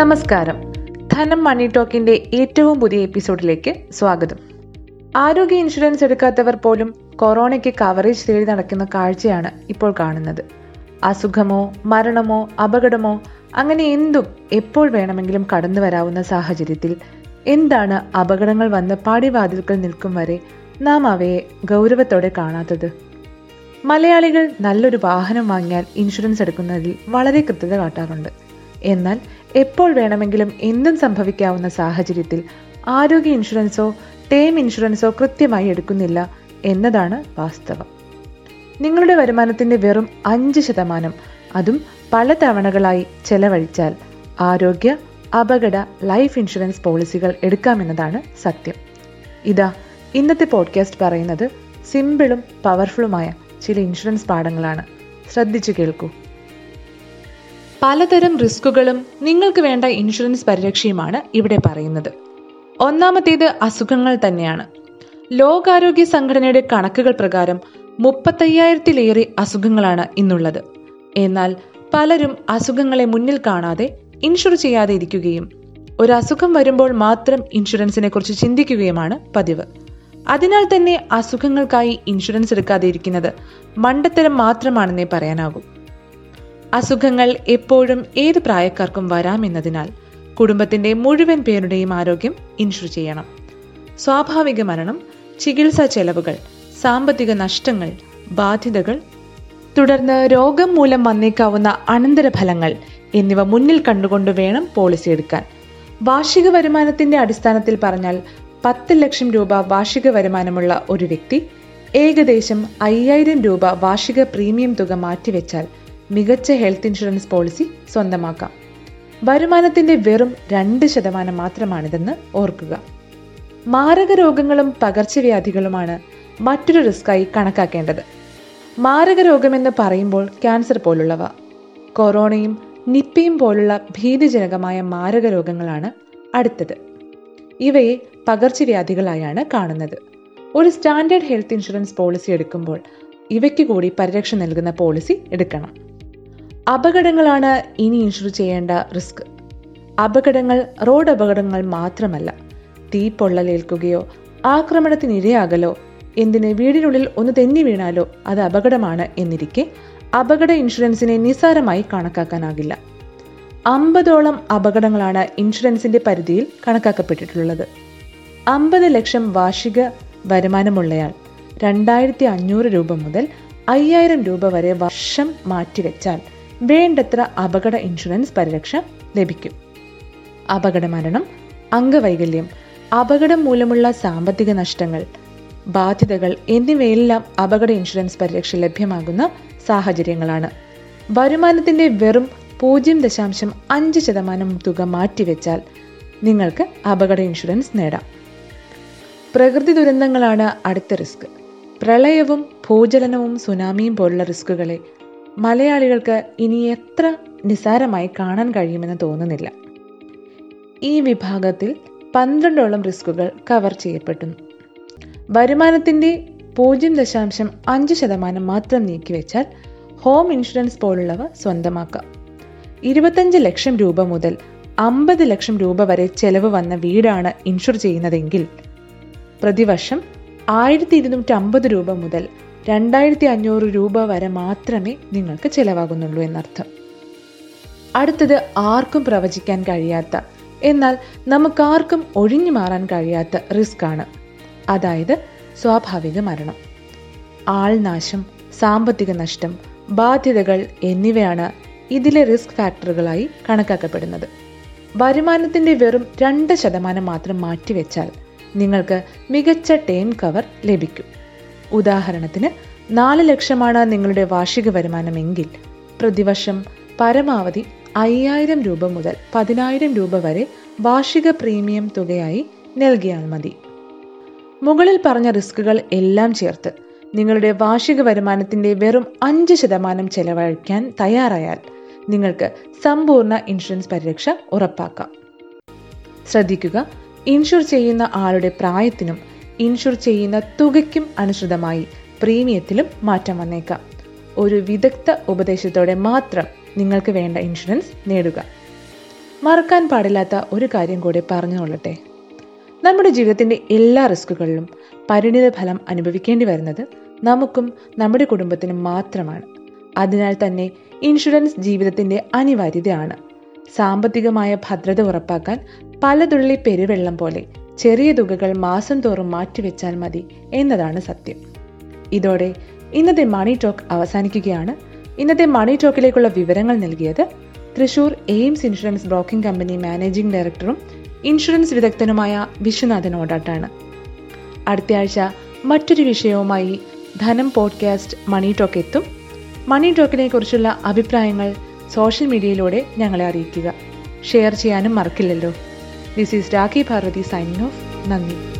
നമസ്കാരം. ധനം മണി ടോക്കിന്റെ ഏറ്റവും പുതിയ എപ്പിസോഡിലേക്ക് സ്വാഗതം. ആരോഗ്യ ഇൻഷുറൻസ് എടുക്കാത്തവർ പോലും കൊറോണയ്ക്ക് കവറേജ് തേടി നടക്കുന്ന കാഴ്ചയാണ് ഇപ്പോൾ കാണുന്നത്. അസുഖമോ മരണമോ അപകടമോ അങ്ങനെ എന്തും എപ്പോൾ വേണമെങ്കിലും കടന്നു വരാവുന്ന സാഹചര്യത്തിൽ എന്താണ് അപകടങ്ങൾ വന്ന് പാടിവാതിൽക്കൽ നിൽക്കും വരെ നാം അവയെ ഗൗരവത്തോടെ കാണാത്തത്? മലയാളികൾ നല്ലൊരു വാഹനം വാങ്ങിയാൽ ഇൻഷുറൻസ് എടുക്കുന്നതിൽ വളരെ കൃത്യത കാട്ടാറുണ്ട്. എന്നാൽ എപ്പോൾ വേണമെങ്കിലും എന്തും സംഭവിക്കാവുന്ന സാഹചര്യത്തിൽ ആരോഗ്യ ഇൻഷുറൻസോ ടേം ഇൻഷുറൻസോ കൃത്യമായി എടുക്കുന്നില്ല എന്നതാണ് വാസ്തവം. നിങ്ങളുടെ വരുമാനത്തിന്റെ വെറും അഞ്ച് ശതമാനം അതും പല തവണകളായി ചെലവഴിച്ചാൽ ആരോഗ്യ അപകട ലൈഫ് ഇൻഷുറൻസ് പോളിസികൾ എടുക്കാമെന്നതാണ് സത്യം. ഇതാ ഇന്നത്തെ പോഡ്കാസ്റ്റ് പറയുന്നത് സിമ്പിളും പവർഫുള്ളുമായ ചില ഇൻഷുറൻസ് പാഠങ്ങളാണ്. ശ്രദ്ധിച്ചു കേൾക്കൂ. പലതരം റിസ്കുകളും നിങ്ങൾക്ക് വേണ്ട ഇൻഷുറൻസ് പരിരക്ഷയുമാണ് ഇവിടെ പറയുന്നത്. ഒന്നാമത്തേത് അസുഖങ്ങൾ തന്നെയാണ്. ലോകാരോഗ്യ സംഘടനയുടെ കണക്കുകൾ പ്രകാരം മുപ്പത്തയ്യായിരത്തിലേറെ അസുഖങ്ങളാണ് ഇന്നുള്ളത്. എന്നാൽ പലരും അസുഖങ്ങളെ മുന്നിൽ കാണാതെ ഇൻഷുർ ചെയ്യാതെ ഇരിക്കുകയും ഒരു അസുഖം വരുമ്പോൾ മാത്രം ഇൻഷുറൻസിനെ കുറിച്ച് ചിന്തിക്കുകയുമാണ് പതിവ്. അതിനാൽ തന്നെ അസുഖങ്ങൾക്കായി ഇൻഷുറൻസ് എടുക്കാതെ ഇരിക്കുന്നത് മണ്ടത്തരം മാത്രമാണെന്നേ പറയാനാകൂ. അസുഖങ്ങൾ എപ്പോഴും ഏത് പ്രായക്കാർക്കും വരാമെന്നതിനാൽ കുടുംബത്തിന്റെ മുഴുവൻ പേരുടെയും ആരോഗ്യം ഇൻഷുർ ചെയ്യണം. സ്വാഭാവിക മരണം ചികിത്സാ ചെലവുകൾ സാമ്പത്തിക നഷ്ടങ്ങൾ ബാധ്യതകൾ തുടർന്ന് രോഗം മൂലം വന്നേക്കാവുന്ന അനന്തരഫലങ്ങൾ എന്നിവ മുന്നിൽ കണ്ടുകൊണ്ട് വേണം പോളിസി എടുക്കാൻ. വാർഷിക വരുമാനത്തിന്റെ അടിസ്ഥാനത്തിൽ പറഞ്ഞാൽ പത്ത് ലക്ഷം രൂപ വാർഷിക വരുമാനമുള്ള ഒരു വ്യക്തി ഏകദേശം അയ്യായിരം രൂപ വാർഷിക പ്രീമിയം തുക മാറ്റിവെച്ചാൽ മികച്ച ഹെൽത്ത് ഇൻഷുറൻസ് പോളിസി സ്വന്തമാക്കാം. വരുമാനത്തിന്റെ വെറും രണ്ട് ശതമാനം മാത്രമാണിതെന്ന് ഓർക്കുക. മാരക രോഗങ്ങളും പകർച്ചവ്യാധികളുമാണ് മറ്റൊരു റിസ്ക്കായി കണക്കാക്കേണ്ടത്. മാരക രോഗമെന്ന് പറയുമ്പോൾ ക്യാൻസർ പോലുള്ളവ. കൊറോണയും നിപ്പയും പോലുള്ള ഭീതിജനകമായ മാരക രോഗങ്ങളാണ് അടുത്തത്. ഇവയെ പകർച്ചവ്യാധികളായാണ് കാണുന്നത്. ഒരു സ്റ്റാൻഡേർഡ് ഹെൽത്ത് ഇൻഷുറൻസ് പോളിസി എടുക്കുമ്പോൾ ഇവയ്ക്ക് കൂടി പരിരക്ഷ നൽകുന്ന പോളിസി എടുക്കണം. അപകടങ്ങളാണ് ഇനി ഇൻഷുർ ചെയ്യേണ്ട റിസ്ക് അപകടങ്ങൾ റോഡ് അപകടങ്ങൾ മാത്രമല്ല. തീ പൊള്ളലേൽക്കുകയോ ആക്രമണത്തിനിരയാകലോ എന്തിന് വീടിനുള്ളിൽ ഒന്ന് തെന്നി വീണാലോ അത് അപകടമാണ് എന്നിരിക്കെ അപകട ഇൻഷുറൻസിനെ നിസ്സാരമായി കണക്കാക്കാനാകില്ല. അമ്പതോളം അപകടങ്ങളാണ് ഇൻഷുറൻസിന്റെ പരിധിയിൽ കണക്കാക്കപ്പെട്ടിട്ടുള്ളത്. അമ്പത് ലക്ഷം വാർഷിക വരുമാനമുള്ളയാൾ രണ്ടായിരത്തി അഞ്ഞൂറ് രൂപ മുതൽ അയ്യായിരം രൂപ വരെ വർഷം മാറ്റിവെച്ചാൽ വേണ്ടത്ര അപകട ഇൻഷുറൻസ് പരിരക്ഷ ലഭിക്കും. അപകട മരണം അംഗവൈകല്യം അപകടം മൂലമുള്ള സാമ്പത്തിക നഷ്ടങ്ങൾ ബാധ്യതകൾ എന്നിവയെല്ലാം അപകട ഇൻഷുറൻസ് പരിരക്ഷ ലഭ്യമാകുന്ന സാഹചര്യങ്ങളാണ്. വരുമാനത്തിന്റെ വെറും പൂജ്യം ദശാംശം അഞ്ച് ശതമാനം തുക മാറ്റിവെച്ചാൽ നിങ്ങൾക്ക് അപകട ഇൻഷുറൻസ് നേടാം. പ്രകൃതി ദുരന്തങ്ങളാണ് അടുത്ത റിസ്ക്. പ്രളയവും ഭൂചലനവും സുനാമിയും പോലുള്ള റിസ്കുകളെ മലയാളികൾക്ക് ഇനി എത്ര നിസാരമായി കാണാൻ കഴിയുമെന്ന് തോന്നുന്നില്ല. ഈ വിഭാഗത്തിൽ പന്ത്രണ്ടോളം റിസ്കുകൾ കവർ ചെയ്യപ്പെട്ടു. വരുമാനത്തിന്റെ പൂജ്യം ദശാംശം അഞ്ച് ശതമാനം മാത്രം നീക്കിവെച്ചാൽ ഹോം ഇൻഷുറൻസ് പോലുള്ളവ സ്വന്തമാക്കാം. ഇരുപത്തഞ്ച് ലക്ഷം രൂപ മുതൽ അമ്പത് ലക്ഷം രൂപ വരെ ചെലവ് വന്ന വീടാണ് ഇൻഷുർ ചെയ്യുന്നതെങ്കിൽ പ്രതിവർഷം ആയിരത്തി ഇരുന്നൂറ്റി അമ്പത് രൂപ മുതൽ രണ്ടായിരത്തി അഞ്ഞൂറ് രൂപ വരെ മാത്രമേ നിങ്ങൾക്ക് ചിലവാകുന്നുള്ളൂ എന്നർത്ഥം. അടുത്തത് ആർക്കും പ്രവചിക്കാൻ കഴിയാത്ത എന്നാൽ നമുക്കാർക്കും ഒഴിഞ്ഞു മാറാൻ കഴിയാത്ത റിസ്ക് ആണ് അതായത് സ്വാഭാവിക മരണം. ആൾനാശം സാമ്പത്തിക നഷ്ടം ബാധ്യതകൾ എന്നിവയാണ് ഇതിലെ റിസ്ക് ഫാക്ടറുകളായി കണക്കാക്കപ്പെടുന്നത്. വരുമാനത്തിന്റെ വെറും രണ്ട് ശതമാനം മാത്രം മാറ്റിവെച്ചാൽ നിങ്ങൾക്ക് മികച്ച ടേം കവർ ലഭിക്കും. ഉദാഹരണത്തിന് നാല് ലക്ഷമാണ് നിങ്ങളുടെ വാർഷിക വരുമാനമെങ്കിൽ പ്രതിവർഷം പരമാവധി അയ്യായിരം രൂപ മുതൽ പതിനായിരം രൂപ വരെ വാർഷിക പ്രീമിയം തുകയായി നൽകിയാൽ മതി. മുകളിൽ പറഞ്ഞ റിസ്കുകൾ എല്ലാം ചേർത്ത് നിങ്ങളുടെ വാർഷിക വരുമാനത്തിന്റെ വെറും അഞ്ച് ശതമാനം ചെലവഴിക്കാൻ തയ്യാറായാൽ നിങ്ങൾക്ക് സമ്പൂർണ ഇൻഷുറൻസ് പരിരക്ഷ ഉറപ്പാക്കാം. ശ്രദ്ധിക്കുക ഇൻഷുർ ചെയ്യുന്ന ആളുടെ പ്രായത്തിനും ഇൻഷുർ ചെയ്യുന്ന തുകയ്ക്കും അനുസൃതമായി പ്രീമിയത്തിലും മാറ്റം വന്നേക്കാം. ഒരു വിദഗ്ധ ഉപദേശത്തോടെ മാത്രം നിങ്ങൾക്ക് വേണ്ട ഇൻഷുറൻസ് നേടുക. മറക്കാൻ പാടില്ലാത്ത ഒരു കാര്യം കൂടി പറഞ്ഞുകൊള്ളട്ടെ. നമ്മുടെ ജീവിതത്തിന്റെ എല്ലാ റിസ്കുകളിലും പരിണിത ഫലം അനുഭവിക്കേണ്ടി വരുന്നത് നമുക്കും നമ്മുടെ കുടുംബത്തിനും മാത്രമാണ്. അതിനാൽ തന്നെ ഇൻഷുറൻസ് ജീവിതത്തിന്റെ അനിവാര്യതയാണ്. സാമ്പത്തികമായ ഭദ്രത ഉറപ്പാക്കാൻ പലതുള്ളി പെരുവെള്ളം പോലെ ചെറിയ തുകകൾ മാസം തോറും മാറ്റിവെച്ചാൽ മതി എന്നതാണ് സത്യം. ഇതോടെ ഇന്നത്തെ മണി ടോക്ക് അവസാനിക്കുകയാണ്. ഇന്നത്തെ മണി ടോക്കിലേക്കുള്ള വിവരങ്ങൾ നൽകിയത് Thrissur Aims insurance broking company managing ഡയറക്ടറും ഇൻഷുറൻസ് വിദഗ്ധനുമായ വിശ്വനാഥൻ ഓടാട്ടാണ്. അടുത്തയാഴ്ച മറ്റൊരു വിഷയവുമായി ധനം പോഡ്കാസ്റ്റ് മണി ടോക്ക് എത്തും. മണി ടോക്കിനെ കുറിച്ചുള്ള അഭിപ്രായങ്ങൾ സോഷ്യൽ മീഡിയയിലൂടെ ഞങ്ങളെ അറിയിക്കുക. ഷെയർ ചെയ്യാനും മറക്കില്ലല്ലോ. This is Raki Bharati signing off. Nandi.